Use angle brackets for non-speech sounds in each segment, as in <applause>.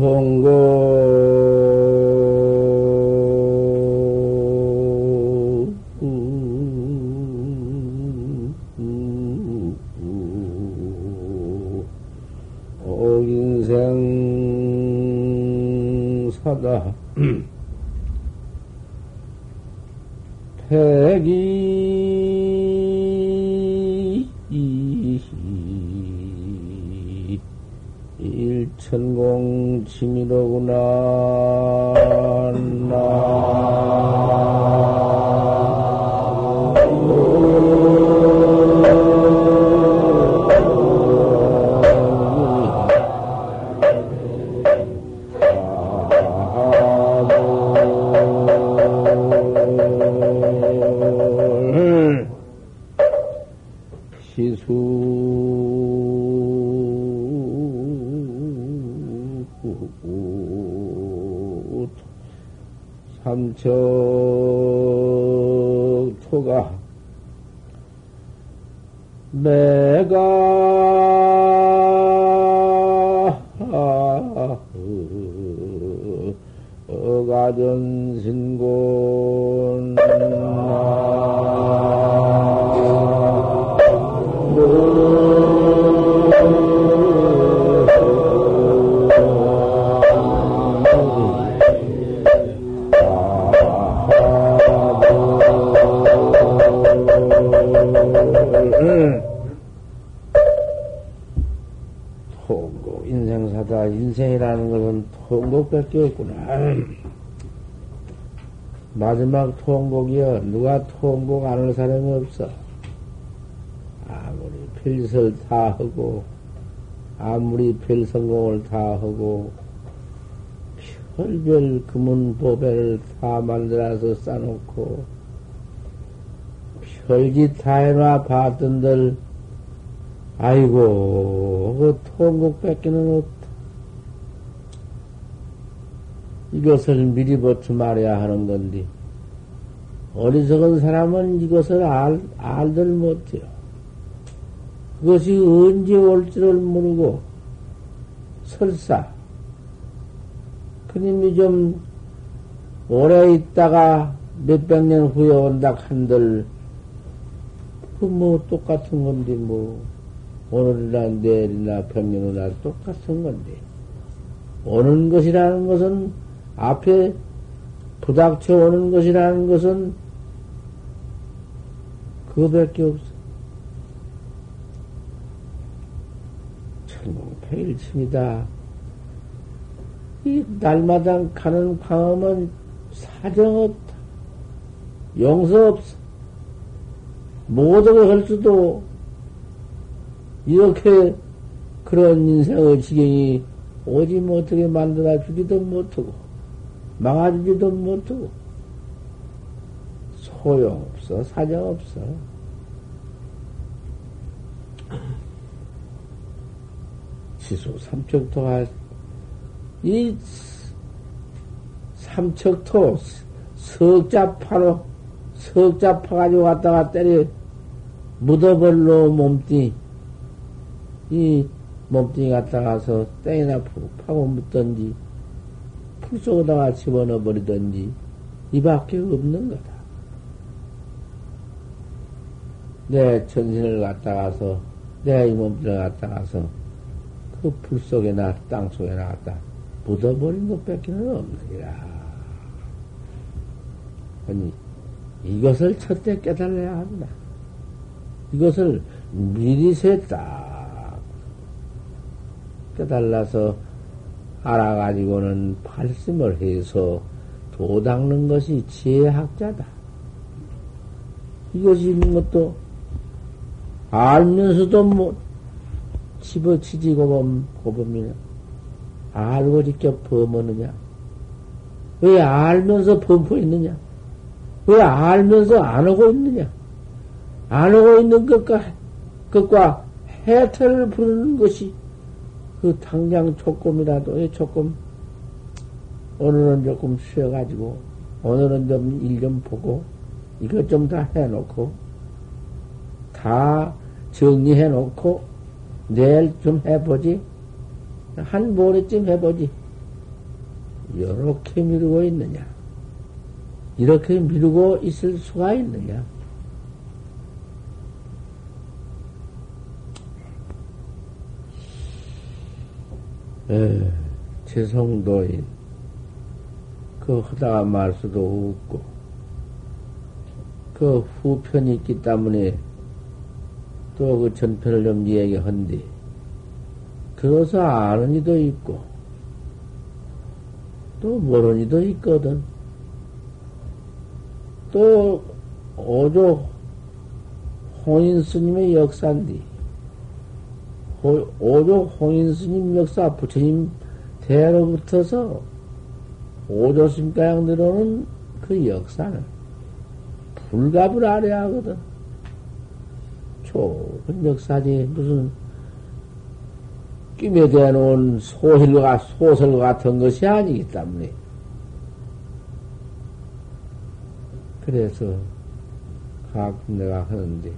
통고. 어, 인생 사다. <clears throat> 백이 일천공 짐이로구나 통곡밖에 없구나. 마지막 통곡이여 누가 통곡 안 할 사람이 없어. 아무리 필설 다 하고 아무리 별 성공을 다 하고 별별 금은 보배를 다 만들어서 싸놓고 별짓 다 해놔 봤던들 아이고 그 통곡 뺏기는 없다. 이것을 미리 버쳐 말해야 하는 건데 어리석은 사람은 이것을 알, 알들 못해요. 그것이 언제 올지를 모르고 설사. 그님이 좀 오래 있다가 몇백 년 후에 온다 한들 그 뭐 똑같은 건데 뭐 오늘이나 내일이나 백년 후나 똑같은 건데 오는 것이라는 것은 앞에 부닥쳐 오는 것이라는 것은 그거밖에 없어. 천공평일침이다. 이 날마다 가는 광음은 사정 없다. 용서 없어. 모든 할 수도 이렇게 그런 인생의 지경이 오지 못하게 만들어 주기도 못하고 막아주지도 못하고. 소용없어 사정없어. 지수 삼척토가 이 삼척토 석자파로 석자파 가지고 갔다가 때려 묻어버려 몸띠 이 몸뚱이 갖다가서 땡이나 푹 파고 묻던지 풀 속에다가 집어넣어 버리던지 이밖에 없는 거다. 내 전신을 갖다 가서 내 이 몸뚱이를 갖다 가서 그 풀 속에나 땅 속에나 갖다 묻어버린 것밖에는 없느니라. 아니 이것을 첫째 깨달아야 한다. 이것을 미리 셌다. 깨달아서 알아가지고는 발심을 해서 도 닦는 것이 지혜학자다. 이것이 있는 것도 알면서도 뭐 집어치지 고범, 고범이냐. 알고 지켜 범하느냐. 왜 알면서 범포 있느냐? 왜 알면서 안 하고 있느냐? 안 하고 있는 것과, 것과 해탈을 부르는 것이 그 당장 조금이라도, 조금, 오늘은 조금 쉬어가지고, 오늘은 좀 일좀 보고, 이것 좀 다 해놓고, 다 정리해놓고, 내일 좀 해보지. 한 모레쯤 해보지. 이렇게 미루고 있느냐? 이렇게 미루고 있을 수가 있느냐? 에, 재성도인, 그 하다가 말 수도 없고, 그 후편이 있기 때문에 또 그 전편을 좀 얘기한디, 그래서 아는 이도 있고, 또 모르는 이도 있거든. 또 오조 홍인 스님의 역사인데, 오조 홍인 스님 역사 부처님 대로부터서 오조 스님가양 내려오는 그 역사는 불갑을 알아야 하거든. 좋은 역사지, 무슨, 끼에 대놓은 소실과 소설 같은 것이 아니기 때문에. 그래서 가끔 내가 하는데,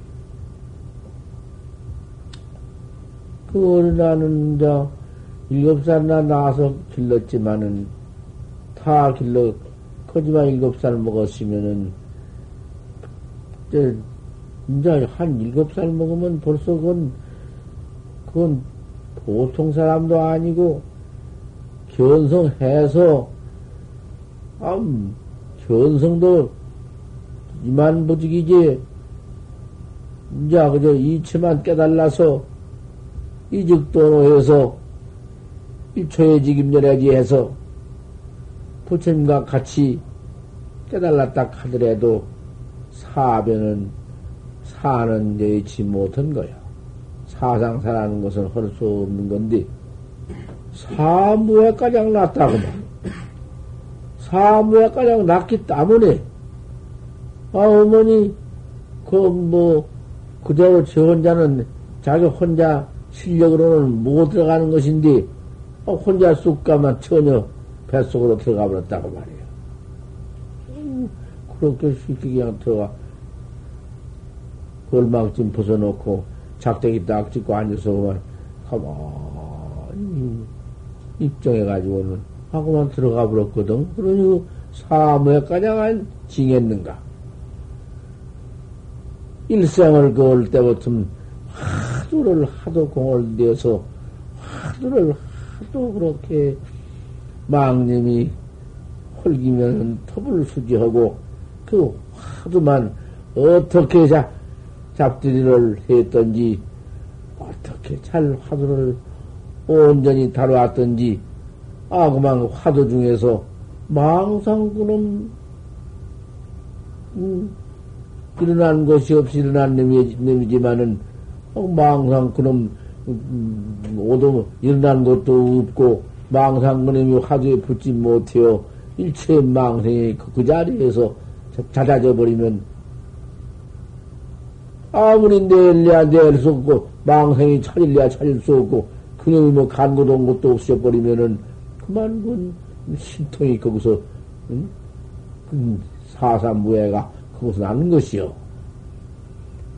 그 어린아는 저 일곱 살이나 나와서 길렀지만은 다 길러, 거지만 일곱 살 먹었으면은, 이제 한 일곱 살 먹으면 벌써 그건, 그건 보통 사람도 아니고, 견성해서, 아, 견성도 이만 부직이지, 이제 그저 이치만 깨달라서, 이직도로해서, 일초의직임열애지 해서, 부처님과 같이 깨달았다 하더라도, 사변은 사는 여의치 못한 거야. 사상사라는 것은 할 수 없는 건데, 사무에 가장 낫다고 말. 사무에 가장 낫기 때문에, 아, 어머니, 그, 뭐, 그대로 저 혼자는 자기 혼자 실력으로는 못 들어가는 것인데, 아, 혼자 쑥 가면 전혀 뱃속으로 들어가 버렸다고 말이야. 음, 그렇게 쉽게 그냥 들어가. 좀 벗어놓고 작대기 딱 찍고 앉아서 가만히 입정해가지고는 하고만 들어가 버렸거든. 그러니 사무에 가장한 징했는가. 일생을 그을 때부터 하도를 하도 공을 내서 하도를 하도 그렇게 망님이 홀기면 톱을 수지하고 그 하도만 어떻게 자 잡들이를 했던지, 어떻게 잘 화두를 온전히 다루었던지, 아, 그만 화두 중에서 망상 그놈, 음, 일어난 것이 없이 일어난 놈이, 지만은 어, 망상 그놈, 음, 오도 일어난 것도 없고, 망상 그놈이 화두에 붙지 못해요. 일체 망상이 그, 그 자리에서 잦아져 버리면 아무리 내일래야 내일 수 없고, 망생이 차릴래야 차릴 수 없고, 그놈이 뭐 간고도 온 것도 없어 버리면은, 그만, 그, 신통이 거기서, 응? 그 사사무해가 거기서 나는 것이요.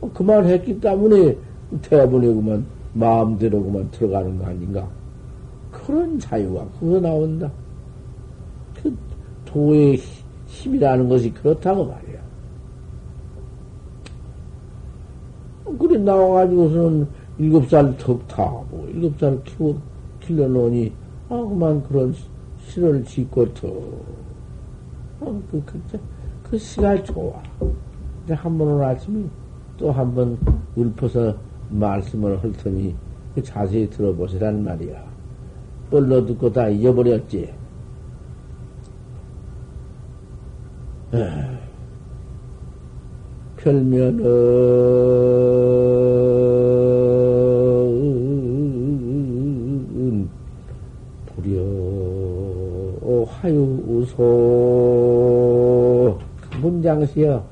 어, 그만 했기 때문에, 대본에 그만, 마음대로 그만 들어가는 거 아닌가. 그런 자유가 거기서 나온다. 그 도의 힘이라는 것이 그렇다고 말이야. 그래 나와가지고서는 일곱 살 덕타고 일곱 살 키워 길러놓으니 아 그만 그런 시를 짓고 더 어, 그, 그, 그 시가 좋아. 이제 한번 오늘 아침에 또 한 번 읊어서 말씀을 할 테니 그 자세히 들어보시란 말이야. 뻘로 듣고 다 잊어버렸지. 별면은 불여 화유 우소 문장시여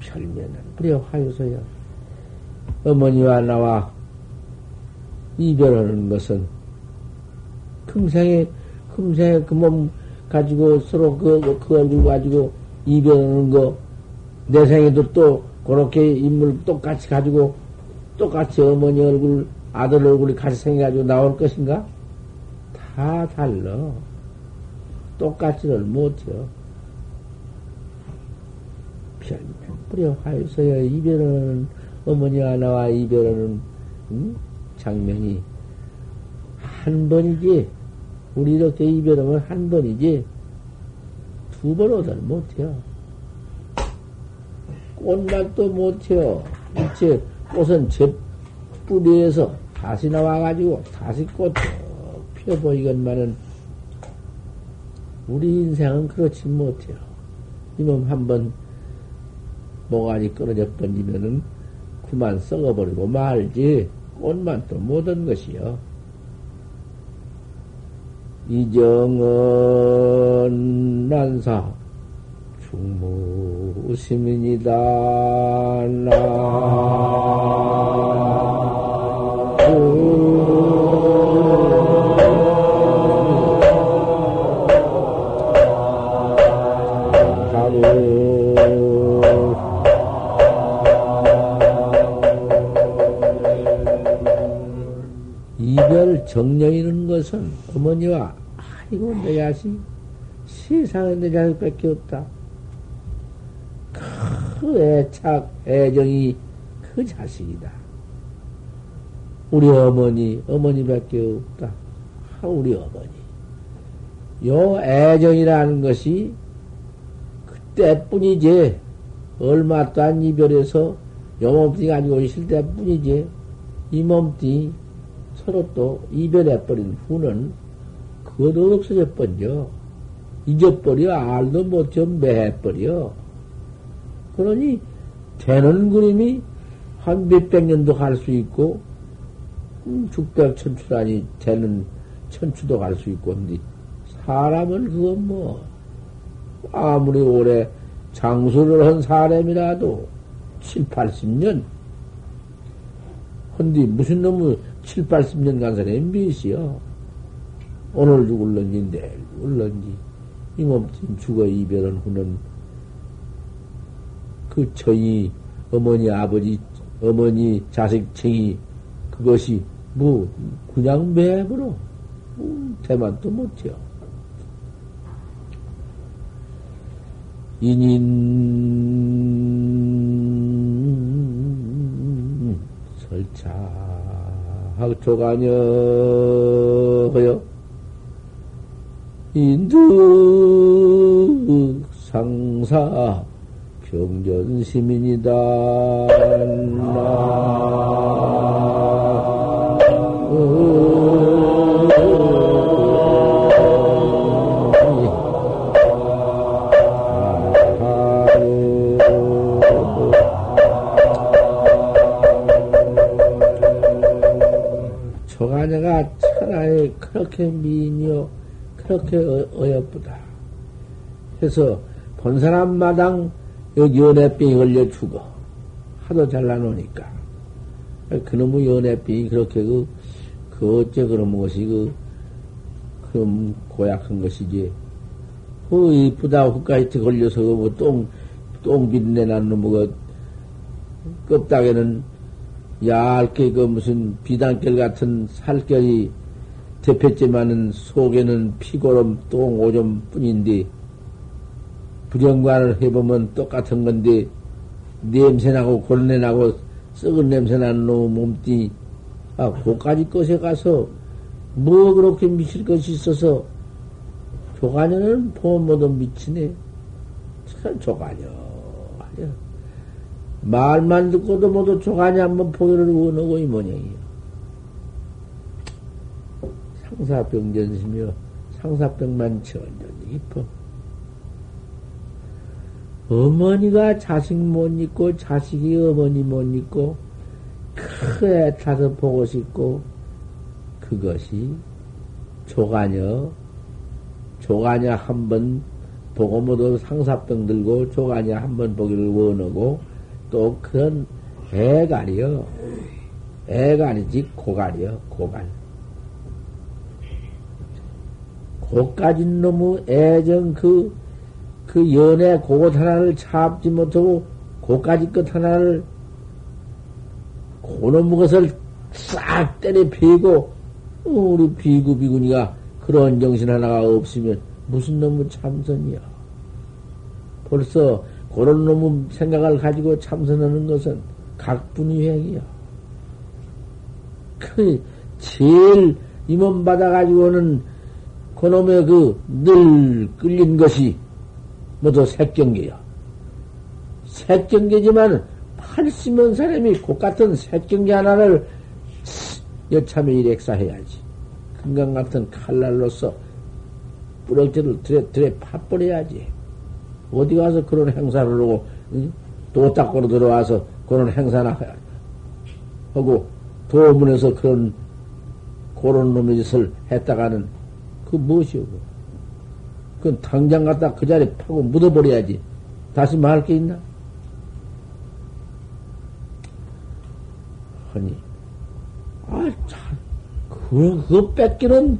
별면은 불여 화유소여 어머니와 나와 이별하는 것은 금생에 금생에 그 몸 가지고 서로 그, 그 얼굴 가지고 이별하는 거 내 생에도 또 그렇게 인물 똑같이 가지고 똑같이 어머니 얼굴, 아들 얼굴이 같이 생겨가지고 나올 것인가? 다 달러. 똑같지를 못해요. 뿌려 하여서야 이별은 어머니가 나와 이별하는 음? 장면이 한 번이지 우리 이렇게 이별하면 한 번이지 두 번 오들 못해요. 꽃맛도 못해요. 이제 꽃은 제 뿌리에서 다시 나와가지고 다시 꽃 피어보이건만은 우리 인생은 그렇지 못해요. 이놈 한번 모가지 끊어져 번지면은 그만 썩어버리고 말지 꽃만 또 모든 것이요. 이정은 난사 충무시민이다 나 정령이는 것은 어머니와 아이고 내 자식 세상에 내 자식밖에 없다. 그 애착 애정이 그 자식이다. 우리 어머니 어머니밖에 없다. 아, 우리 어머니. 요 애정이라는 것이 그때뿐이지 얼마 또안 이별해서 요 몸뚱이 가지고 있을 때뿐이지 이 몸뚱이 서로 또 이별해버린 후는 그것도 없어져 버려. 잊어버려. 알도 못해 매해버려. 그러니 되는 그림이 한 몇백 년도 갈 수 있고 음, 죽백 천추라니 되는 천추도 갈 수 있고 근데 사람은 그건 뭐 아무리 오래 장수를 한 사람이라도 7, 80년 헌디 무슨 놈의 7, 80년 간 사람이 몇이요? 오늘 죽을런지 내일 죽을런지 이 몸뚱 죽어 이별한 후는 그 처이 어머니 아버지 어머니 자식 챙이 그것이 뭐 그냥 매부로 음, 대만도 못해요. 인인 설차 학초가녀 인득 상사 병전 시민이다. 그렇게 미인이요 그렇게 어여쁘다. 해서 본 사람마당 여기 연애병이 걸려 죽어. 하도 잘나노니까. 그놈의 연애병이 그렇게 그, 그 어째 그런 것이 그, 그럼 고약한 것이지. 그 이쁘다 흙가이트 걸려서 뭐 똥, 똥 빛내 난 놈의 그 껍닥에는 얇게 그 무슨 비단결 같은 살결이 대표지만은 속에는 피고름 똥 오점 뿐인데 불영관을 해보면 똑같은 건데 냄새나고 골내나고 썩은 냄새나는 놈 몸띠 아 고까지 것에 가서 뭐 그렇게 미칠 것이 있어서 조가녀는 보면 모두 미치네 참 조가녀 말만 듣고도 모두 조가녀 한번 보기를 원하고 이 모양이요 상사병전시며 상사병만 천전히 깊어. 어머니가 자식 못 잊고 자식이 어머니 못 잊고 크게 타서 보고 싶고 그것이 조가녀 조가녀 한 번 보고 모두 상사병 들고 조가녀 한 번 보기를 원하고 또 그런 애가리요. 애가 아니지 고갈이요. 고갈 고까진 놈의 애정 그, 그 연애 그것 하나를 참지 못하고 고까지 것 하나를 고놈 것을 싹 때려 베고 우리 비구 비구니가 그런 정신 하나가 없으면 무슨 놈의 참선이야. 벌써 그런 놈의 생각을 가지고 참선하는 것은 각분위행이야. 그, 제일 임원 받아가지고는 그놈의 그 늘 끌린 것이 모두 색경계야. 색경계지만 80명 사람이 곧 같은 색경계 하나를 여참에 일액사해야지. 금강 같은 칼날로서 뿌럭지를 들에, 들에 파버려야지. 어디 가서 그런 행사를 하고, 응? 도 닦으러 들어와서 그런 행사나 하고, 도문에서 그런, 그런 놈의 짓을 했다가는, 그 무엇이오, 그건 당장 갖다 그 자리에 파고 묻어버려야지. 다시 말할 게 있나? 하니, 아, 참, 그, 그 뺏기는,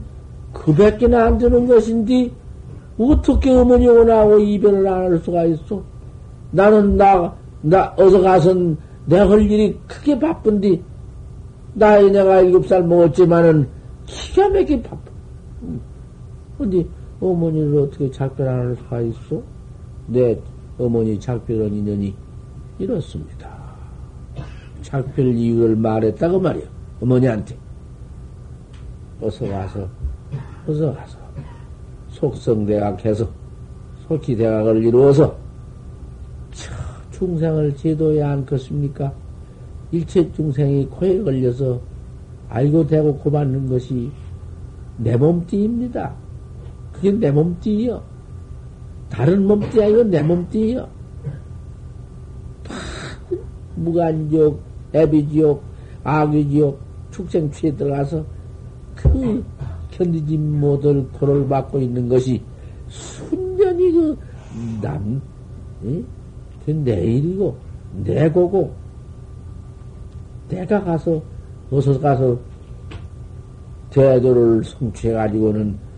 그 뺏기는 안 되는 것인데, 어떻게 어머니하고 나하고 이별을 안 할 수가 있어? 나는 나, 나, 어서 가선 내할 일이 크게 바쁜디, 나이 내가 일곱 살 먹었지만은 기가 막히게 바빠. 어디, 어머니를 어떻게 작별 안할 수가 있어? 내 어머니 작별한 인연이 이렇습니다. 작별 이유를 말했다고 말이야. 어머니한테. 어서 와서, 어서 가서, 속성대각해서, 속히 대각을 이루어서, 중생을 제도해야 않겠습니까? 일체 중생이 코에 걸려서 알고 대고 고받는 것이 내 몸띠입니다. 그게 내 몸띠요. 다른 몸띠 아니고 내 몸띠요. 무간지옥, 애비지옥, 악의지옥, 축생취에 들어가서 그 견디지 못할 고를 받고 있는 것이 순전히 그 남, 응? 그 내 일이고, 내고고, 내가 가서, 어서 가서 대도를 성취해가지고는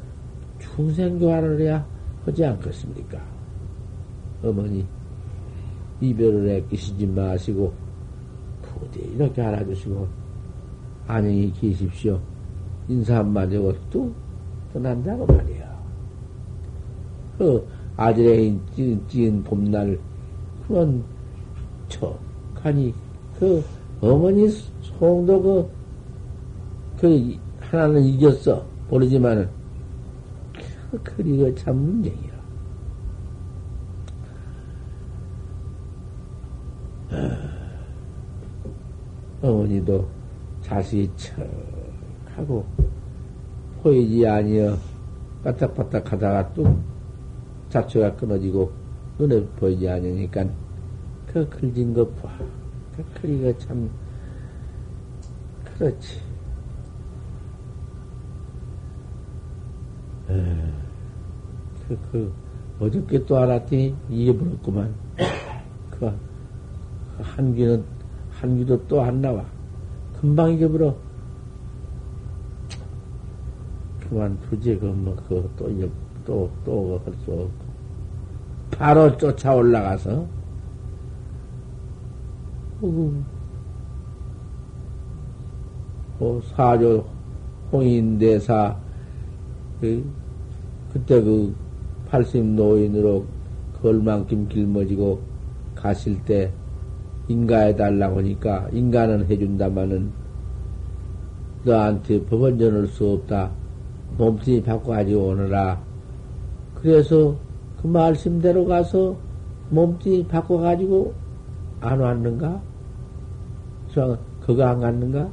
중생교화를 해야 하지 않겠습니까? 어머니, 이별을 애끼시지 마시고, 부디 이렇게 알아주시고, 안녕히 계십시오. 인사 한마디 하고 또 떠난다고 말이야. 그 아들의 찐, 찐 봄날, 그건 척하니, 그 어머니 송도 그, 그 하나는 이겼어. 모르지만은, 그 그리고 참 문제야. 어머니도 자식이 척 하고 보이지 아니여 바닥바닥 하다가 또 잡초가 끊어지고 눈에 보이지 않으니까 그 글진 것 봐. 그 크리가 참 그렇지. 그, 그, 어저께 또 알았더니 잊어버렸구만. 그, 그 한귀는 한기도 또 안 나와. 금방 잊어버려. 그만 두지, 그, 뭐, 그, 또, 또, 또, 할 수 없고. 바로 쫓아 올라가서, 어, 그, 사조 홍인대사, 그, 그때 그, 팔십 노인으로 걸만큼 길머지고 가실 때, 인가해 달라고 하니까 인가는 해준다마는 너한테 법원 전할 수 없다. 몸뚱이 바꿔 가지고 오너라. 그래서 그 말씀대로 가서 몸뚱이 바꿔 가지고 안 왔는가? 저 그거 안 갔는가?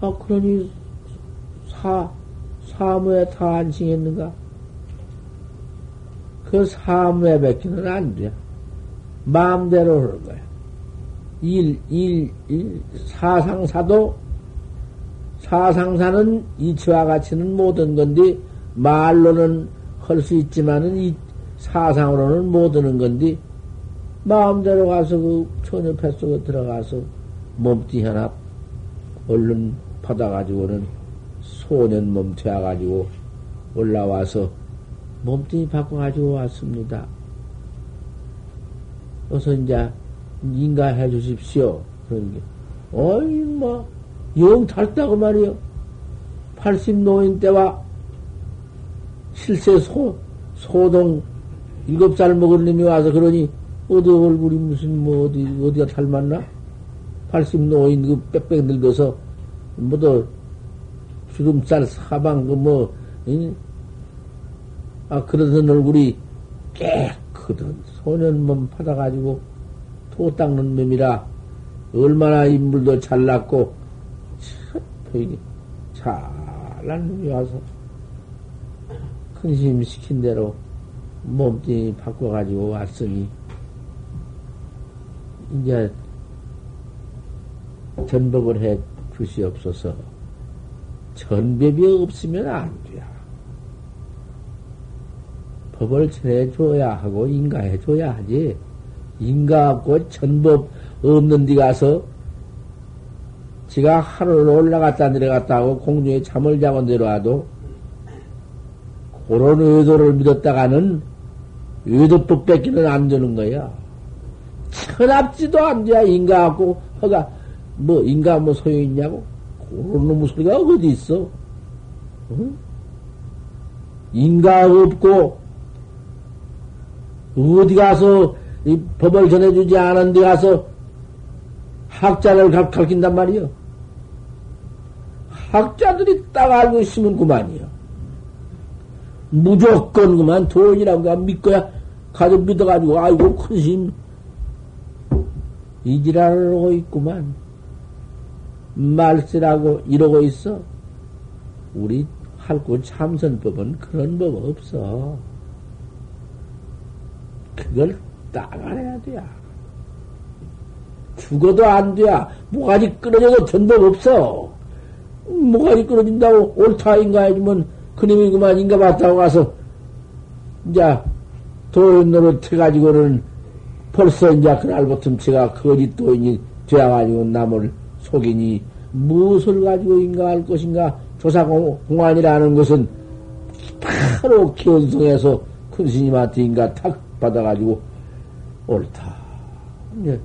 아 그러니 사 사무에 다 안싱했는가? 그 사무에 뱉기는 안 돼. 마음대로 하는 거야. 일, 일, 일, 사상사도, 사상사는 이치와 같이는 모든 건데, 말로는 할 수 있지만은 이 사상으로는 못 하는 건데, 마음대로 가서 그 처녀 뱃속에 들어가서 몸띠 하나 얼른 받아가지고는 소년 몸 되어가지고 올라와서 몸뚱이 바꿔가지고 왔습니다. 어서 이제 인가해 주십시오. 그런 게. 어이, 뭐, 영 닳다고 말이요. 80 노인 때와 실세 소, 소동 일곱 살 먹은 놈이 와서 그러니 어디 얼굴이 무슨 뭐 어디 어디가 닮았나? 80 노인 그 빽빽 늙어서 뭐더 주름살 사방 그뭐 아 그러던 얼굴이 깨끗한 소년 몸 받아가지고 토 닦는 놈이라 얼마나 인물도 잘났고 참 잘난 놈이 와서 근심 시킨 대로 몸뚱이 바꿔가지고 왔으니 이제 전법을 해 주시옵소서. 전법이 없으면 안 돼. 법을 전해줘야 하고 인가해줘야 하지. 인가하고 전법 없는 데 가서 지가 하루를 올라갔다 내려갔다 하고 공중에 잠을 자고 내려와도 그런 의도를 믿었다가는 의도법 뺏기는 안 되는 거야. 천합지도 안 돼. 인가하고 허가 뭐 인가 뭐 소용 있냐고? 그런 놈의 소리가 어디 있어? 응? 인가 없고 어디 가서 이 법을 전해주지 않은 데 가서 학자를 가르친단 말이요. 학자들이 딱 알고 있으면 그만이요. 무조건 그만 돈이라고 믿고야 가서 믿어가지고 아이고 큰심 이지랄을 하고 있구만. 말쓰라고 이러고 있어. 우리 할구 참선법은 그런 법 없어. 그걸 딱 알아야 돼. 죽어도 안 돼. 뭐가지 끊어져도 전법 없어. 뭐가지 끊어진다고 옳다인가 해주면 그님이 그만 인가 봤다고 가서 이제 도인 노릇 해가지고는 벌써 이제 그날부터 제가 거짓 도인이 되어가지고 남을 속이니 무엇을 가지고 인가할 것인가 조사공안이라는 것은 바로 기원성에서 큰 스님한테 인가 탁 받아가지고 옳다. 예.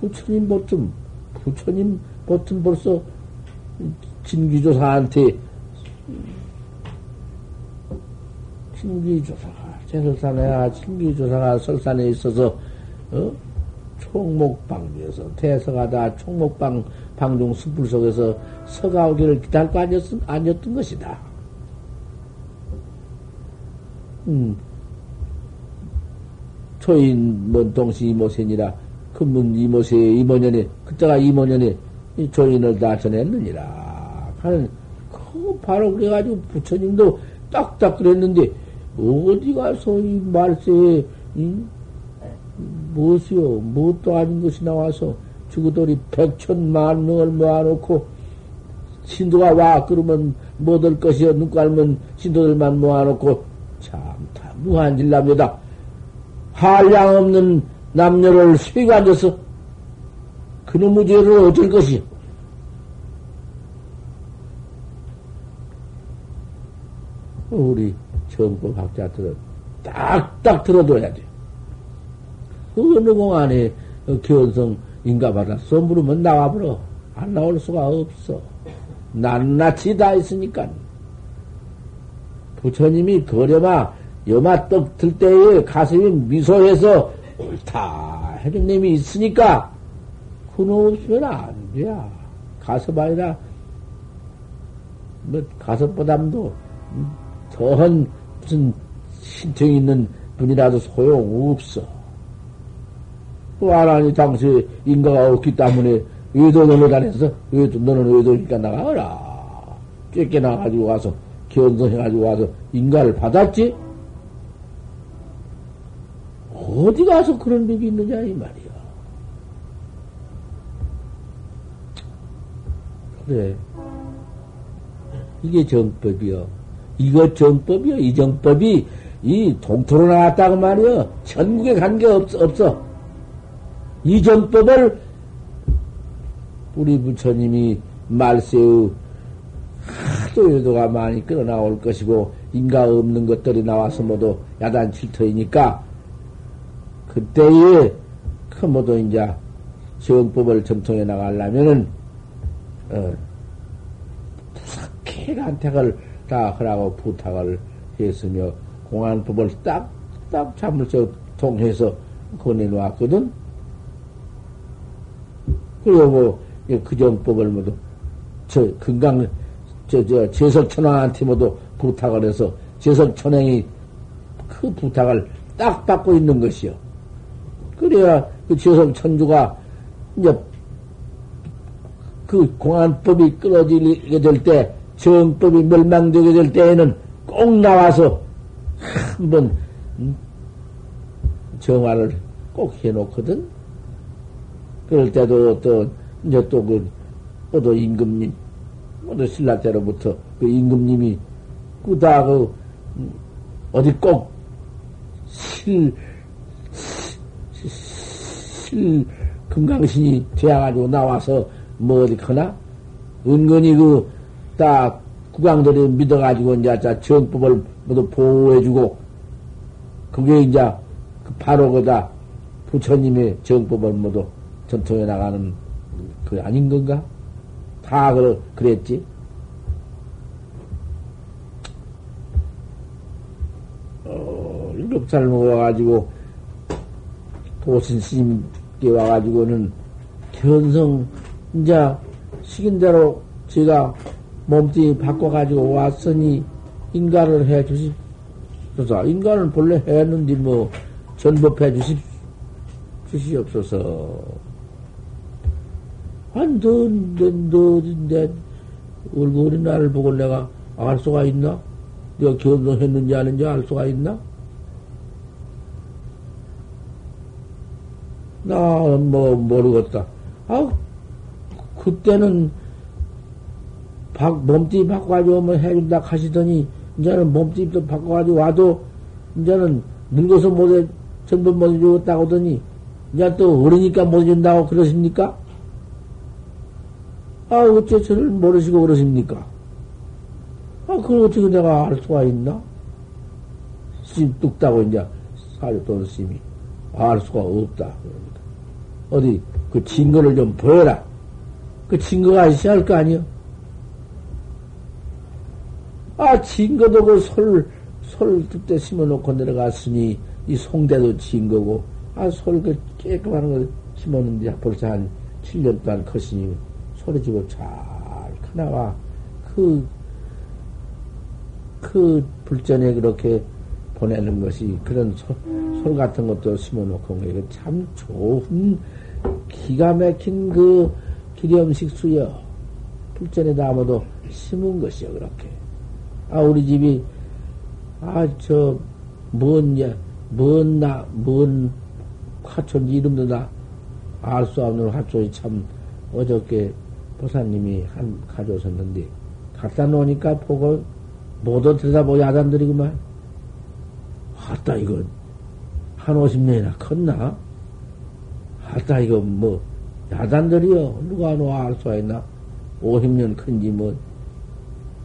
부처님 보통, 부처님 보통 벌써 진기조사한테 진기조사가, 제설산에, 진기조사가 설산에 있어서, 어? 총목방에서 대서가다 총목방 방중 숲불 속에서 서가오기를 기다리고 앉았, 앉았던 것이다. 음, 초인 뭔 동시 이모센이라 금문 이모세 이모년에 그때가 이모년에 이 조인을 다 전했느니라 하는 그 바로 그래가지고 부처님도 딱딱 그랬는데 어디 가서 이 말세에 이 무엇이요? 무엇도 아닌 것이 나와서 죽어돌이 백천만 명을 모아놓고 신도가 와 그러면 뭐될 것이요? 눈 깔면 신도들만 모아놓고 참다 무한질 남녀다 한량 없는 남녀를 수익 앉아서 그놈의 죄를 어쩔 것이요? 우리 정법 학자들은 딱딱 들어둬야 돼. 그 어느 공안에 견성 인가 받았어 물으면 나와버려. 안 나올 수가 없어. 낱낱이 다 있으니까. 부처님이 거려마 여마 떡 들 때에 가슴이 미소해서 옳다 해준 놈이 있으니까 그놈 없으면 안 돼. 가섭 아니라 뭐 가섭보담도 더한 무슨 신청 있는 분이라도 소용없어. 또하나니 당시에 인가가 없기 때문에 외도 너를 다녀서 외도 너는 외도니까 나가라. 쫓겨나가지고 와서 견성해가지고 와서 인가를 받았지? 어디 가서 그런 법이 있느냐 이 말이야. 그래. 이게 정법이요. 이거 정법이요. 이 정법이 이 동토로 나왔다고 말이요. 전국에 관계 없, 없어. 이 정법을 우리 부처님이 말세의 하도 유도가 많이 끌어나올 것이고 인가 없는 것들이 나와서 모두 야단 칠터이니까 그때에 그 모두 이제 정법을 전통해 나가려면은 어, 부석해 간택을 다 하라고 부탁을 했으며 공안법을 딱딱 참을서 통해서 권해놓았거든. 그리고 뭐, 그정법을 모두, 저, 건강, 저, 저, 제석천왕한테 모두 부탁을 해서 제석천왕이 그 부탁을 딱 받고 있는 것이요. 그래야 그 제석천주가 이제 그 공안법이 끊어지게 될 때, 정법이 멸망되게 될 때에는 꼭 나와서 한번 음, 정화를 꼭 해놓거든. 그럴 때도 또, 이제 또 그, 또 임금님, 모두 신라 때로부터 그 임금님이 그다 그, 음, 어디 꼭 실, 실, 금강신이 되어가지고 나와서 뭐 어디 커나? 은근히 그, 딱, 국왕들이 믿어가지고 이제 정법을 모두 보호해주고, 그게 이제 그 바로 그다 부처님의 정법을 모두 전통해 나가는 그 아닌 건가? 다 그, 그랬지. 어, 일곱 살 먹어가지고, 도신 스님께 와가지고는 견성, 이제 시킨대로 제가 몸뚱이 바꿔가지고 왔으니 인간을 해 주십소서. 인간을 본래 했는데 뭐 전법해 주십, 주시옵소서. 한, 너, 너, 너, 내 얼굴이 나를 보고 내가 알 수가 있나? 내가 견성했는지 아닌지 알 수가 있나? 나, 뭐, 모르겠다. 아, 그때는 바, 몸뚱이 바꿔가지고 뭐 해준다 하시더니, 이제는 몸뚱이도 바꿔가지고 와도, 이제는 늙어서 못해, 전부 못 해주겠다고 하더니, 이제 또 어리니까 못 해준다고 그러십니까? 아, 어째 저를 모르시고 그러십니까? 아, 그걸 어떻게 내가 알 수가 있나? 스님 뚝다고 이제 사줬던 스님이 알 수가 없다. 그러니까. 어디 그 증거를 좀 보여라. 그 증거가 있어야 할 거 아니요? 아, 증거도 그 솔, 솔 뚝대 심어놓고 내려갔으니 이 송대도 증거고 아, 솔 그 깨끗한 거 심었는데 벌써 한 7년 동안 컸으니 소리지고 잘 크나와 그, 그 불전에 그렇게 보내는 것이 그런 솔, 솔 같은 것도 심어놓고 이거 참 좋은 기가 막힌 그 기념식 수여. 불전에다 아무도 심은 것이여 그렇게. 아 우리 집이 아 저 뭔야 뭔나 뭔 화촌 이름도 다 알 수 없는 화촌이 참 어저께 보사님이 한 가져오셨는데 갖다 놓으니까 보고 모두 들여다보고 야단들이구만. 아따 이거 한 오십 년이나 컸나? 아따 이거 뭐 야단들이요. 누가 놓아 알 수가 있나? 오십 년 큰지 뭐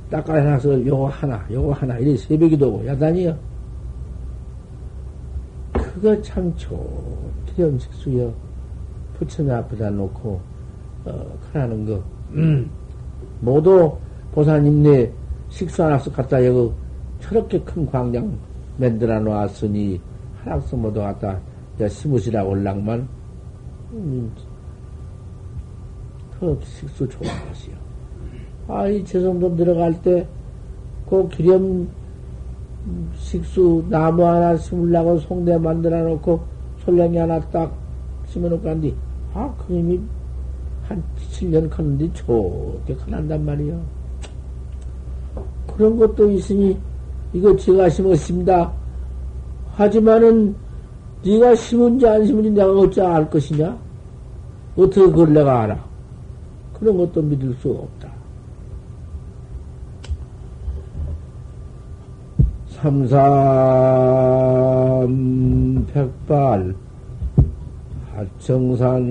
닦아내서 요거 하나 요거 하나 이래 새벽이도 오고 야단이요. 그거 참 좋은 기념식수요. 부처님 앞에다 놓고 어, 하는 거. 음. 모두 보사님 네 식수 하나씩 갖다 여기 저렇게 큰 광장 만들어 놓았으니 하락서 모두 갖다 심으시라고 올랑만 음, 그 식수 좋은 것이요. 아, 이 제성도 들어갈 때, 그 기념 식수 나무 하나 심으려고 송대 만들어 놓고 솔랭이 하나 딱 심어놓고 한뒤, 아, 그 이미 한 7년 컸는데 좋게 커난단 말이요. 그런 것도 있으니 이거 제가 심었습니다. 하지만은 네가 심은지 안 심은지 내가 어찌 알 것이냐? 어떻게 그걸 내가 알아? 그런 것도 믿을 수 없다. 삼삼 백발 하청산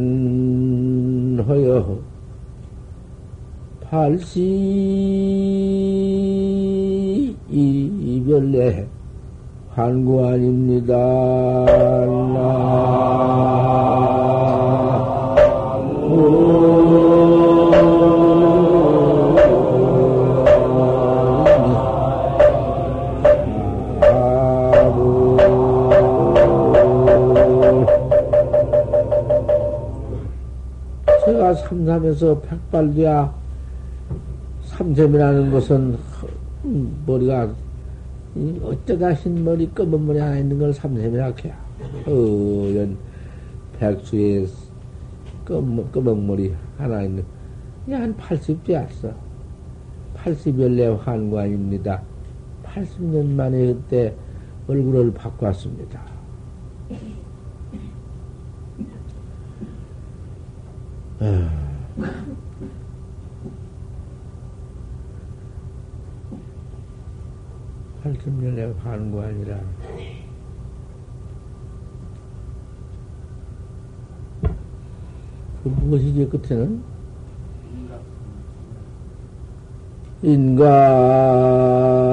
허여 팔시 이별내 아닙니다. 삼삼해서 백발돼야 삼샘이라는 것은 음, 머리가 어쩌다 흰 머리 검은 머리 하나 있는 걸 삼샘이라 해야 어연 백수의 검, 검은 머리 하나 있는 한 80되었어 80열내 환관입니다. 80년 만에 그때 얼굴을 바꿨습니다. 팔십년에 가는 거 아니라. 그 무엇이지 끝에는? 인각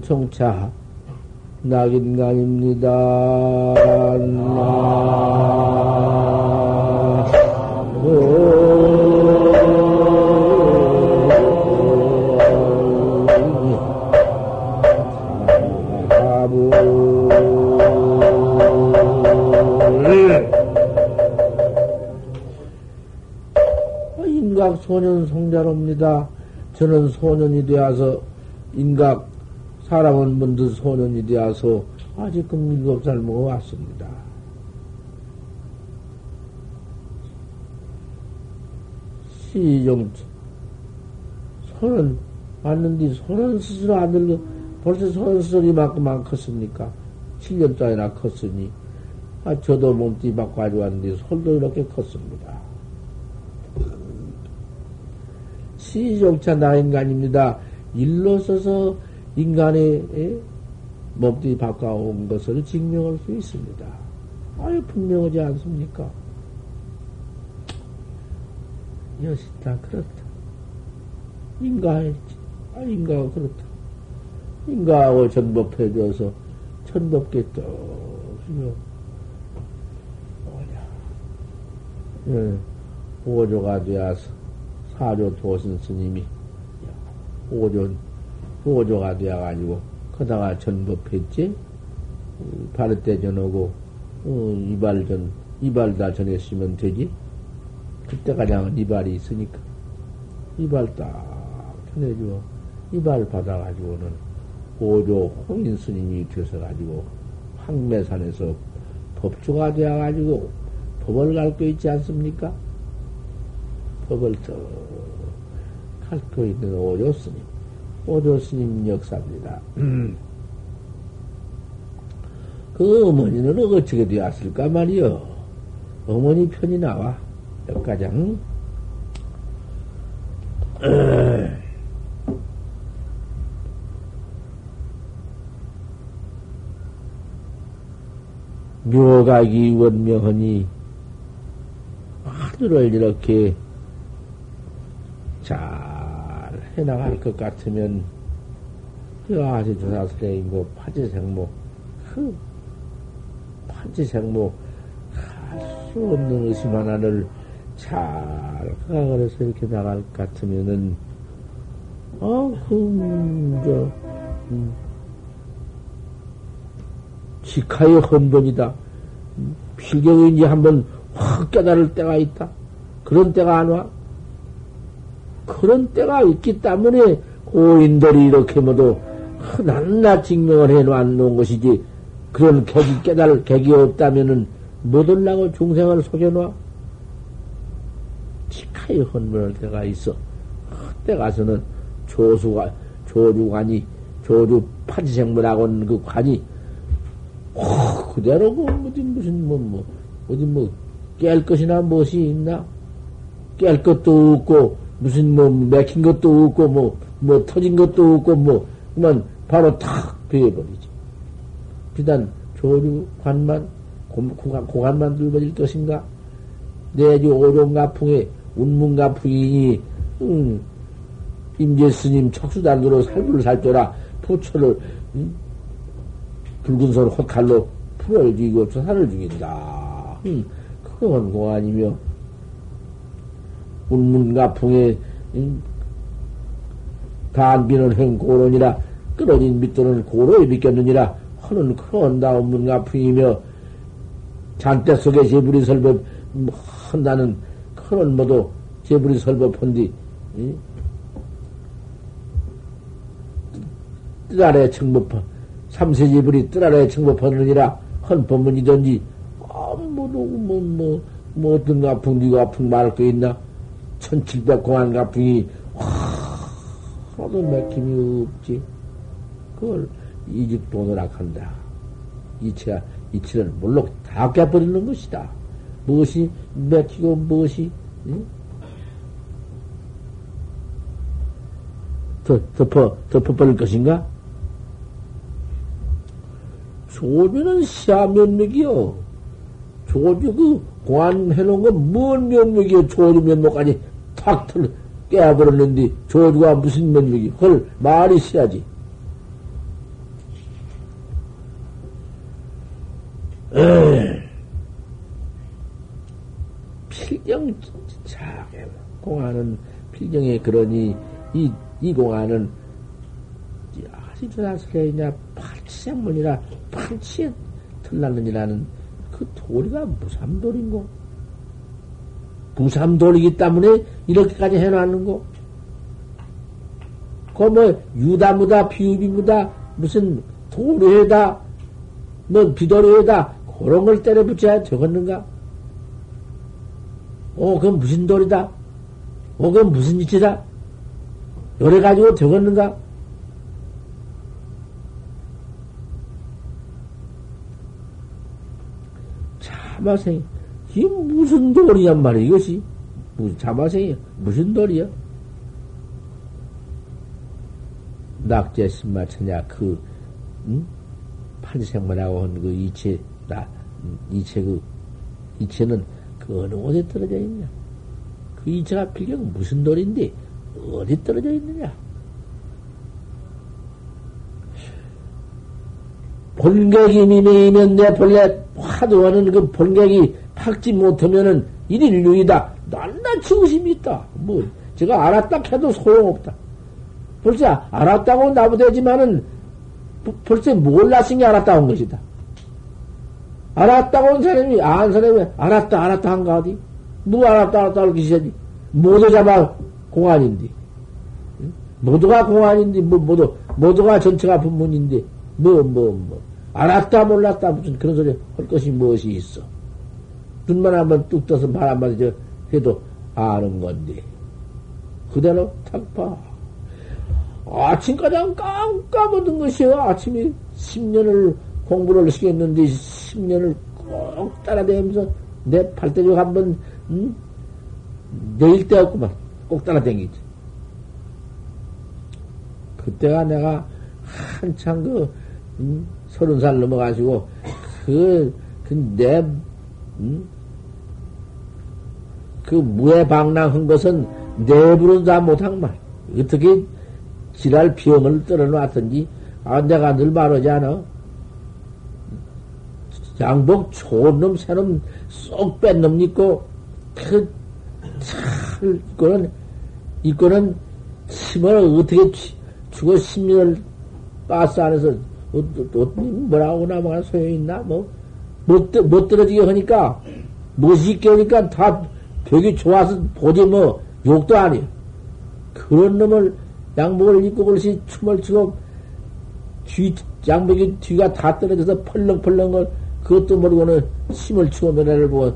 시지 총차 낙인간입니다. 인각 소년 성자로입니다. 저는 소년이 되어서 인각 사람은 먼저 소년이 되어서 아직금 일곱 살 먹어 왔습니다. 시정 손은 왔는데 손은 스스로 안 들고 벌써 손은 스스로 이만큼만 컸습니까? 7년 동안이나 컸으니 아 저도 몸뚱이 바꿔 가지고 왔는데 손도 이렇게 컸습니다. 시종차 나인간입니다. 일로 서서 인간의 몸뚱이 바꿔온 것을 증명할 수 있습니다. 아유, 분명하지 않습니까? 여시다, 그렇다. 인가했지. 아, 인가가 그렇다. 인가하고 전법해줘서 천법계 또, 뭐냐. 예, 오조가 되어서 사조 도신 스님이 오조, 오조가 되어가지고, 그다가 전법했지? 바르 때 전하고, 어, 이발 전, 이발 다 전했으면 되지? 그때 가량 이발이 있으니까. 이발 딱 전해주어, 이발 받아가지고는 오조 홍인 스님이 되어서가지고, 황매산에서 법주가 되어가지고, 법을 갈고 있지 않습니까? 법을 더 갈고 있는 오조 스님. 오조 스님 역사입니다. <clears throat> 그 어머니는 어떻게 되었을까 말이요. 어머니 편이 나와. 역가장. <clears throat> 묘각이 원명하니 하늘을 이렇게 잘 해나갈 것 같으면 그 아주 조사스레인고 파지생모 그 파지생모 할 수 없는 의심 하나를 잘 가그래서 이렇게 나갈 것 같으면은 어그저 음, 직하의 헌본이다. 음, 필경인지 한번 확 깨달을 때가 있다. 그런 때가 안 와. 그런 때가 있기 때문에 고인들이 이렇게 모두 낱낱 증명을 해놓은 것이지 그런 객이 깨달을 객이 없다면은 못 올라고 중생을 속여놔. 치카의 헌문을 때가 있어. 그때 가서는 조수가, 조주관이, 조주 파지생물하고는 그 관이, 오, 그대로 그, 어디 무슨, 뭐, 뭐, 어디 뭐, 깰 것이나 무엇이 있나? 깰 것도 없고, 무슨 뭐 맥힌 것도 없고 뭐, 뭐 터진 것도 없고 뭐, 그만 바로 탁 베어버리지. 비단 조류 관만, 고관만 들어버릴 것인가? 내지 오종가풍에 운문가풍이니, 음, 임재스님 척수단으로 살불을 살쪄라 부처를, 음, 붉은 손 호칼로 풀을 죽이고 조사를 죽인다. 음, 그건 공안이며, 운문가 풍에 음, 단비는 행 고론이라 끊어진 밑도는 고로에 믿겠느니라 하는 그런 다운문가 풍이며 잔대 속에 제불이 설법 한다는 그런 모두 제불이 설법한디 뜰 아래 청법한 삼세 제불이 뜰 아래 청법하느니라 헌 법문이든지 아무도 뭐뭐 뭐 어떤 가풍 니가 아풍 말할 거 있나 천칠백 공안 가풍이 하나도 맥힘이 없지 그걸 이직도 노락한다 이체가 이치를 물론 다 깨버리는 것이다. 무엇이 맥히고 무엇이 응? 더 덮어 덮어버릴 것인가? 조주는 시야 면목이요. 조주 그 관해놓은 건뭔 면목이요? 조주 면목까지 탁 틀, 깨버렸는데 조주가 무슨 면목이? 헐 말이 시야지. 필경 자게 공안은 필경에 그러니 이, 이 공안은 아시다스레냐 팔치생문이라 팔치에 틀났느니라는 그 도리가 무삼돌인고 무삼돌이기 때문에 이렇게까지 해놨는고 그뭐 유다무다 비유비무다 무슨 도리에다 뭐 비도리에다 그런 걸 때려 붙여야 되겠는가? 어, 그건 무슨 돌이다? 어, 그건 무슨 이치다? 요래 가지고 되겠는가? 자마생, 이 무슨 돌이냔 말이야, 이것이. 무슨 자마생이 무슨 돌이야? 낙제 신마천야, 그, 응? 판생만하고 한 그 이체, 나, 이체 그, 이체는 그 어느 곳에 떨어져 있냐? 그 이체가 필경 무슨 돌인데, 어디 떨어져 있느냐? 본객이 미미면 내 본래 화두하는 그 본객이 팍지 못하면은 일인류이다. 낱낱이 의심이 있다. 뭐, 제가 알았다 해도 소용없다. 벌써 알았다고 나부대지만은 벌써 몰랐으니 알았다 온 것이다. 알았다고 온 사람이 안 사람이 알았다 알았다 한가 어디? 뭐 알았다 알았다 할 것이지. 모두 잡아 공안인데. 모두가 공안인데 뭐 모두 모두가 전체가 분문인데 뭐 뭐 뭐, 뭐. 알았다 몰랐다 무슨 그런 소리 할 것이 무엇이 있어? 눈만 한번 뚝 떠서 말 한마디 해도 아는 건데 그대로 탁 봐. 아침까지 깜깜하던 것이요. 아침에 10년을 공부를 시켰는데 10년을 꼭 따라다니면서 내 팔대로 한번 음? 내일 때 없구만. 꼭 따라다니지. 그때가 내가 한참 그 음? 서른 살 넘어가지고 그, 그 내, 음? 그 무해방랑한 것은 내부로 다 못한 말. 어떻게 지랄 병을 떨어놨든지, 아, 내가 늘 말하지 않아? 양복 좋은 놈, 새놈 쏙 뺀 놈 있고, 그, 찰, 이거는, 이거는 힘을 어떻게 죽어 심리를 가스 안에서, 어, 어, 어, 뭐라고 나뭐가 소용있나? 뭐, 못, 못 떨어지게 하니까, 못있게 하니까 다 벽이 좋아서 보지 뭐, 욕도 아니야. 그런 놈을 양복을 입고 그릇이 춤을 추고 뒤, 양복이 뒤가 다 떨어져서 펄렁펄렁 걸 그것도 모르고는 심을 추고 노래를 보고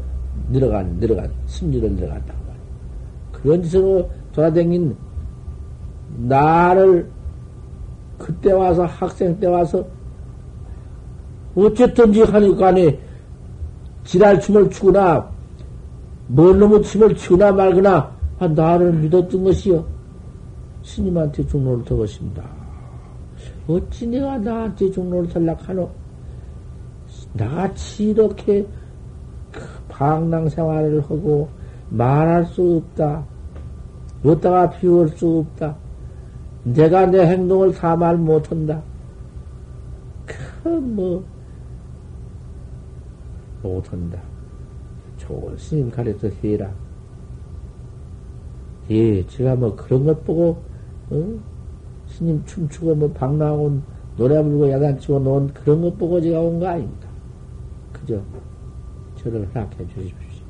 내려간, 내려간, 심리를 말이야. 그런 짓으로 돌아다닌 나를 그때 와서 학생 때 와서 어쨌든지 하니까네 지랄춤을 추거나 뭔 놈의 춤을 추거나 말거나 아, 나를 믿었던 것이요. 스님한테 중로를 더 것입니다. 어찌 내가 나한테 중로를 탈락하노? 나같이 이렇게 그 방랑 생활을 하고 말할 수 없다. 어디다가 비울 수 없다. 내가 내 행동을 다 말 못한다. 그, 뭐, 못한다. 좋은 스님 가르쳐 해라. 예, 제가 뭐 그런 것 보고, 어? 스님 춤추고 뭐 방나온 노래 부르고 야단치고 놓은 그런 것 보고 제가 온 거 아닙니다. 그죠? 저를 허락해 주십시오.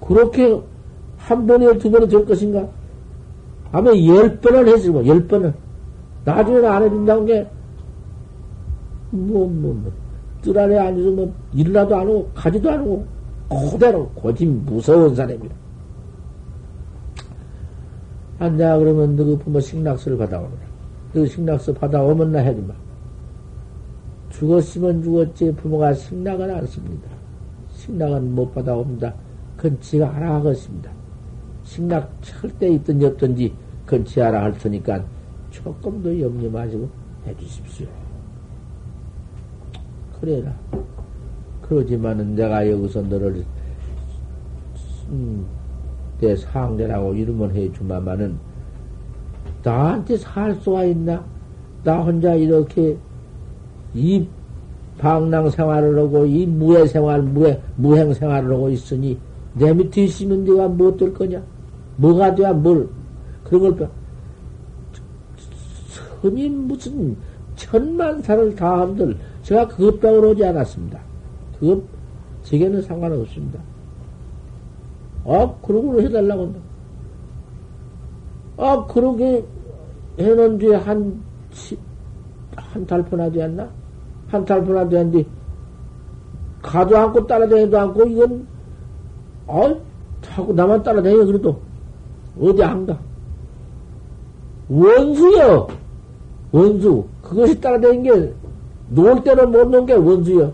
그렇게 한 번이나 두 번이 될 것인가? 아마 열 번을 했을 거, 열 번을. 나중에는 안 해준다는 게, 뭐, 뭐, 뭐. 뜰 안에 앉아서 뭐, 일나도 안 하고, 가지도 안 하고, 그대로 고집 무서운 사람이라. 아, 내가 그러면 너그 부모 식락서를 받아오느라. 너 식락서 받아오면 나 해주마. 죽었으면 죽었지 부모가 식락은 안 씁니다. 식락은 못 받아옵니다. 그건 지가 알아 하겠습니다. 식락 절대 있든지 없든지 그건 지 알아 할 테니까 조금 더 염려 마시고 해주십시오. 그래라. 그러지만은 내가 여기서 너를 음, 내 상대라고 이름을 해주마마는 나한테 살 수가 있나? 나 혼자 이렇게 이 방랑 생활을 하고 이 무해 생활, 무해, 무행 생활을 하고 있으니 내 밑에 있으면 네가 뭐 될 거냐? 뭐가 돼야 뭘? 그런 걸, 스님 무슨 천만 살을 다 한들 제가 그것 빼고 오지 않았습니다. 그것, 제게는 상관없습니다. 아, 그러고 해달라고 한다. 아, 그러게 해놓은 뒤에 한, 한 달포나 되었나? 한 달포나 되었는데, 가도 않고 따라다니도 않고, 이건, 아, 자꾸 나만 따라다녀, 그래도. 어디 안 가? 원수요! 원수. 그것이 따라다니는 게, 놓을 때는 못 놓은 게 원수요.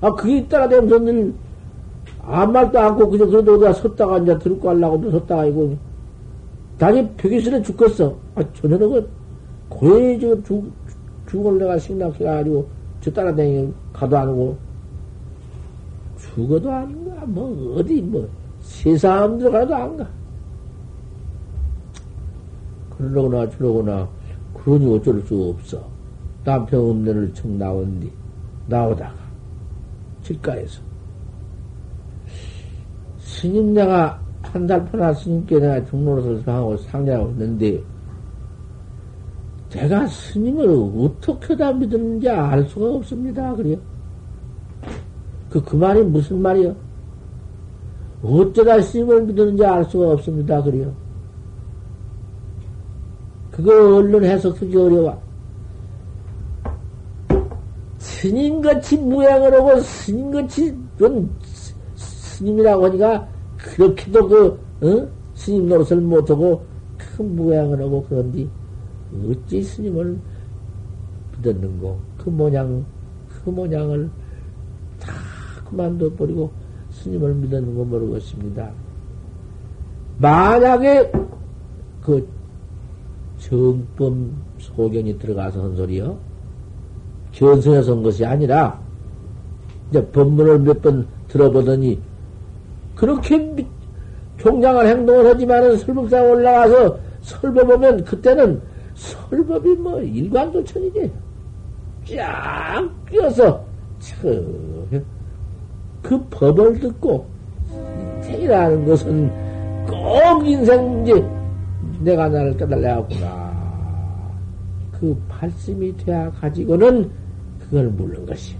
아, 그게 따라다니면서 늘, 아무 말도 않고, 그저 그래도 어디가 섰다가 이제 들고 가려고 섰다가 이거, 단이 벽에서는 죽겠어. 아, 저녁은 고연히 저 죽, 죽을 내가 생각해가지고 저 따라다니는 가도 안 오고 죽어도 안 가. 뭐, 어디, 뭐, 세상 들어가도 안 가. 그러거나 저러거나, 그러니 어쩔 수 없어. 남편 없네를 청 나온 뒤, 나오다가, 집가에서. 스님 내가 한달 퍼나 스님께 내가 중로를 하고 상냥하고 있는데, 제가 스님을 어떻게 다 믿었는지 알 수가 없습니다. 그래요. 그, 그 말이 무슨 말이요? 어쩌다 스님을 믿었는지 알 수가 없습니다. 그래요. 그거 얼른 해석하기 어려워. 스님같이 무양을 하고 스님같이, 넌 스님이라고 하니까 그렇게도 그, 어? 스님 노릇을 못하고 큰 모양을 하고 그런디 어찌 스님을 믿었는고 그 모양, 그 모양을 다 그만둬 버리고 스님을 믿었는고 모르겠습니다. 만약에 그 정법 소견이 들어가서 한 소리요? 견성해서 한 것이 아니라 이제 법문을 몇 번 들어보더니 그렇게 종장을 행동을 하지만은 설법상 올라가서 설법보면 그때는 설법이 뭐 일관도천이지. 쫙 끼어서 그 법을 듣고 인생이라는 것은 꼭 인생 문제 내가 나를 깨달아야구나. 그 발심이 돼야 가지고는 그걸 물는 것이.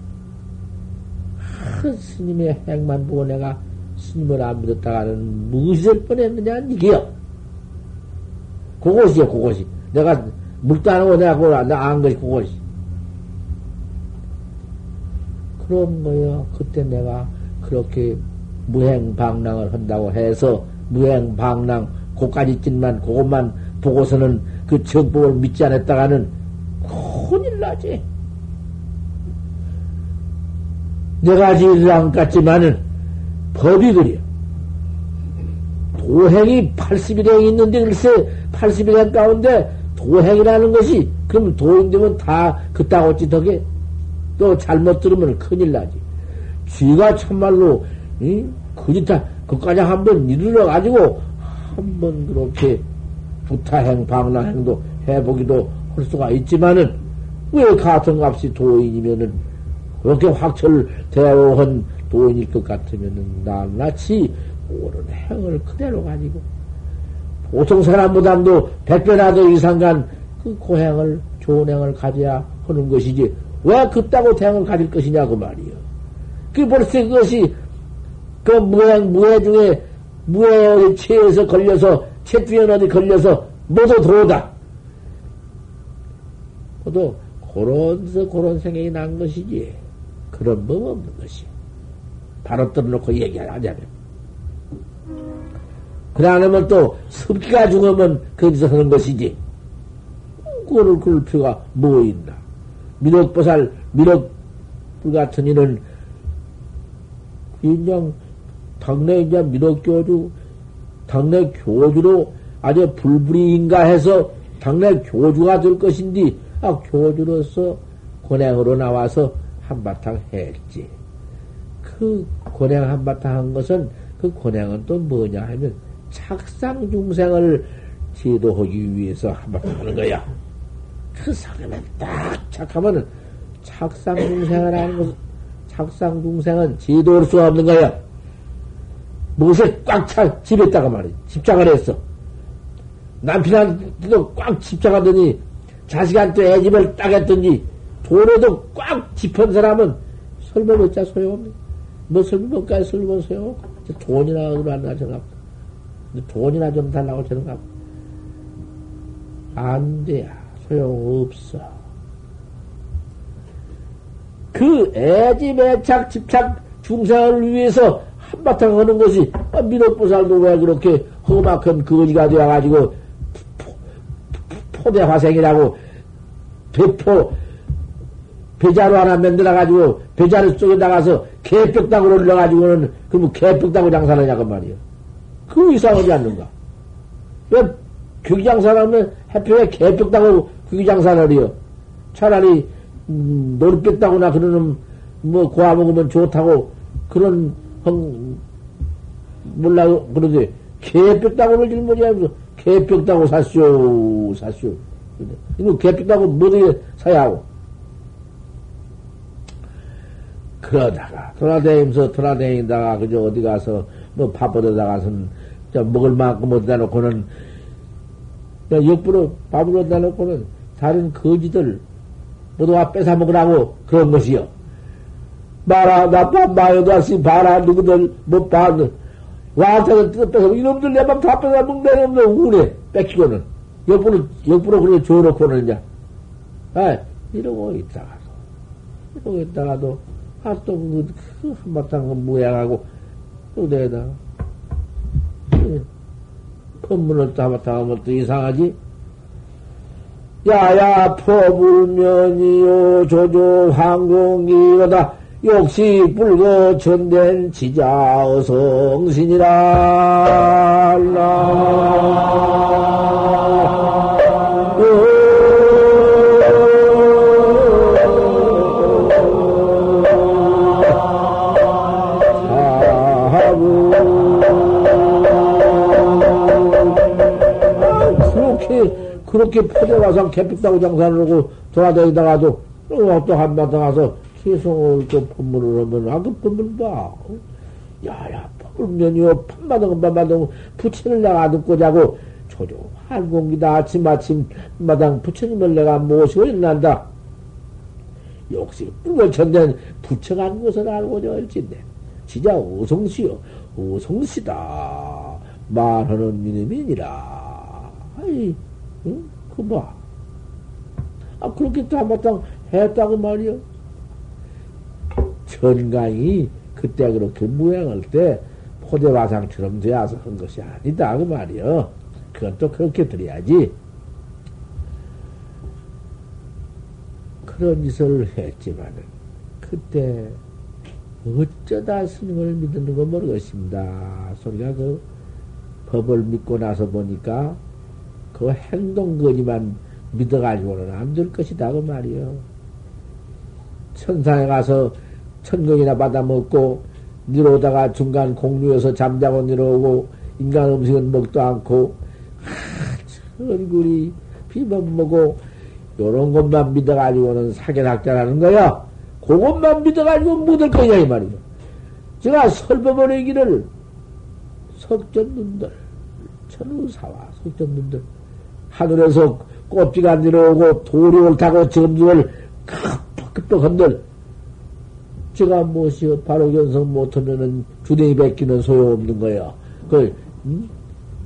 큰 스님의 행만 보고 내가 스님을 안 믿었다가는 무엇이 될 뻔했느냐, 이게요. 그것이요, 그것이. 내가 묵도 안 하고 내가 그걸 안 것이 그것이. 그런 거요. 그때 내가 그렇게 무행방랑을 한다고 해서 무행방랑 고까지 찐만 그것만 보고서는 그 정법을 믿지 않았다가는 큰일 나지. 내가 지일 안 같지만은 법이 그래요. 도행이 80일행 있는데 글쎄 80일행 가운데 도행이라는 것이 그럼 도인되면 다 그따고 찌덕에 또 잘못 들으면 큰일 나지. 쥐가 참말로 이? 그짓다 그까지 한번 이르러 가지고 한번 그렇게 부타행 방랑행도 해보기도 할 수가 있지만은 왜 같은 값이 도인이면은 그렇게 확철대오한 도인일 것 같으면은 낱낱이 옳은 행을 그대로 가지고 보통 사람보다도 백배나도 이상간 그 고행을 좋은 행을 가져야 하는 것이지 왜 그따고 대행을 가질 것이냐 그 말이요. 그 벌써 그것이 그 무행 무해 중에 무해의 체에서 걸려서 채투연 어디 걸려서 모두 도다. 모두 그런 서 그런 생각이 난 것이지 그런 법 없는 것이. 바로 떨어놓고 얘기하자면. 그러면 또 습기가 중하면 거기서 하는 것이지. 그거를 그럴 필요가 뭐 있나? 미륵보살 미륵불 같은 이는 인정 당내 이제 미륵교주 당내 교주로 아주 불불이인가 해서 당내 교주가 될 것인지 아 교주로서 권행으로 나와서 한바탕 했지. 그 권행 한바탕 한 것은 그 권행은 또 뭐냐 하면 착상 중생을 지도하기 위해서 한바탕 하는 거야. 그 사람은 딱 착하면은 착상 중생을 하는 것, 착상 중생은 지도할 수가 없는 거야. 무엇에 꽉 차, 집에다가 말이야. 집착을 했어. 남편한테도 꽉 집착하더니 자식한테 애집을 딱 했더니 돈에도 꽉 집은 사람은 설마 몇자 소용없네. 뭐 설마 몇까지 설마 소용없고. 돈이나 그러나 저는 돈이나 좀 달라고 갖고. 안 돼야. 소용없어. 그 애집 애착 집착 중생을 위해서 한바탕 하는 것이 아, 민옥보살도 왜 그렇게 험악한 거지가 되어가지고 포대 화생이라고 배포 배자로 하나 만들어가지고 배자루 속에 나가서 개벽당으로 올려가지고는 그러면 개벽당으로 장사를 하냐고 말이야. 그 이상하지 않는가? 왜 교기장사를 하면 해표에 개벽당으로 교기장사를 해요. 차라리 음, 놀겠다고나 그러는 뭐 고아 먹으면 좋다고 그런 헝 몰라 그러지 개벽당으로 짊어지면서 개벽당고 사쇼 사쇼 이거 개벽당고 뭐든지 사야 하고 그러다가 돌아다니면서 돌아다니다가 그저 어디 가서 뭐 밥벌어 나가서는 먹을 만큼 어디다 놓고는 역부로 밥을 어디다 놓고는 다른 거지들 모두 와 뺏어 먹으라고 그런 것이요. 마라 나빠 마요다시 봐라 누구들 못 봐. 와한테는 뜯어 이놈들 내 밥 다 뺏어 먹는 놈들 우울해 뺏기고는 역부로 역부로 그래 줘놓고는 이제 아 이러고 있다가도 이러고 있다가도 아또 그, 그 한바탕 그 모양하고 또 내다. 법문을 또 한바탕 하면 또 이상하지. 야야 포불면이요 조조 황공기로다. 역시 불거 전된 지자 어성신이라 그렇게 포대와상 개픽다고 장사를 하고 돌아다니다가도 또 한바탕 가서 계속 또 법문을 하면 아그 법문 봐. 야야 법문면이요. 판마당 판마당 부처를 내가 듣고 자고. 조조 할공기다. 아침 아침 마당 부처님을 내가 모시고 일난다. 역시 뿔을 천된 부처가 한 것을 알고자 할진데 진짜 오성시요. 오성시다. 말하는 이름이니라. 아이 응? 그 봐. 아, 그렇게 또 한바탕 했다고 말이요. 전강이 그때 그렇게 무행할 때 포대화상처럼 되어서 한 것이 아니다. 그 말이요. 그건 또 그렇게 드려야지. 그런 짓을 했지만은, 그때 어쩌다 스님을 믿는 건 모르겠습니다. 소리가 그 법을 믿고 나서 보니까 그 행동거지만 믿어가지고는 안 될 것이다, 그 말이요. 천상에 가서 천국이나 받아먹고, 내려오다가 중간 공류에서 잠자고 내려오고, 인간 음식은 먹도 않고, 하, 얼굴이 비만 먹고, 요런 것만 믿어가지고는 사견학자라는 거야. 그것만 믿어가지고 묻을 거냐, 이 말이요. 제가 설법을 얘기를 석전눈들, 천우사와 석전눈들, 하늘에서 꽃비가 내려오고 돌이 옳다고 점중을 급박급박한들, 제가 무엇이요? 바로 견성 못하면은 주댕이 뺏기는 소용없는 거예요. 그, 음?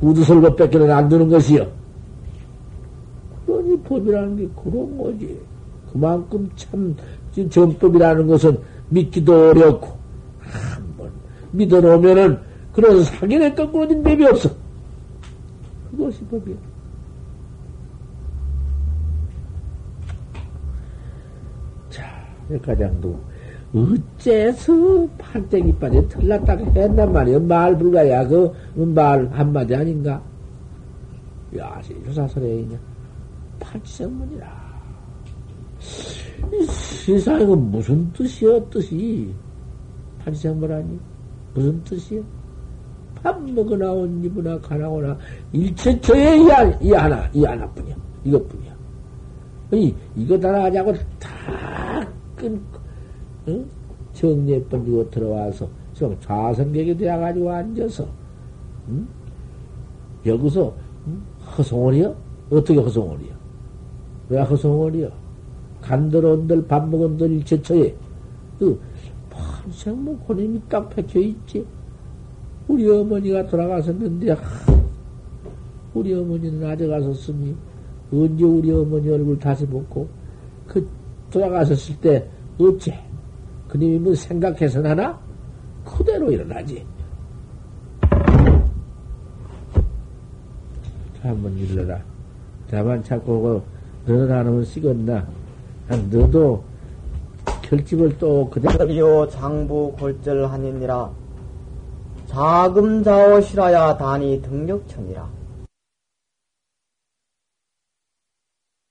우두설거 뺏기는 안 되는 것이요. 그러니 법이라는 게 그런 거지. 그만큼 참, 전법이라는 것은 믿기도 어렵고, 한번 믿어놓으면은 그런 사기에 거꾸로진 법이 없어. 그것이 법이야. 자, 여기까지도 어째서 빠져 털났다가 했단 말이야. 말 불가야. 그 말 한마디 아닌가? 야, 유사설에이냐. 팔지생문이라. 세상에 그 무슨 뜻이여, 뜻이? 팔지생문아니? 무슨 뜻이여? 밥 먹으나 옷 입으나 가나오나 일체처에 이, 이 하나, 이 하나뿐이야. 이것뿐이야. 이, 이거 다 하자고 다 끊고, 응? 정리에 번지고 들어와서 좀 좌선객이 되어가지고 앉아서, 응? 여기서, 응? 허송월이여? 어떻게 허송월이여? 왜 허송월이여? 간들온들 밥 먹은 들 일체처에, 그, 판생뭐 고님이 딱 박혀 있지. 우리 어머니가 돌아가셨는데, 우리 어머니는 아재 가셨으니, 언제 우리 어머니 얼굴 다시 보고, 그, 돌아가셨을 때, 어째? 그님이 뭐 생각해서 나나? 그대로 일어나지. 한번 일러라. 자만 찾고, 너는 하나면 쓰겄나? 너도 결집을 또 그대로. 요 장부 골절하니니라. 자금자오시라야 단이 등력천이라.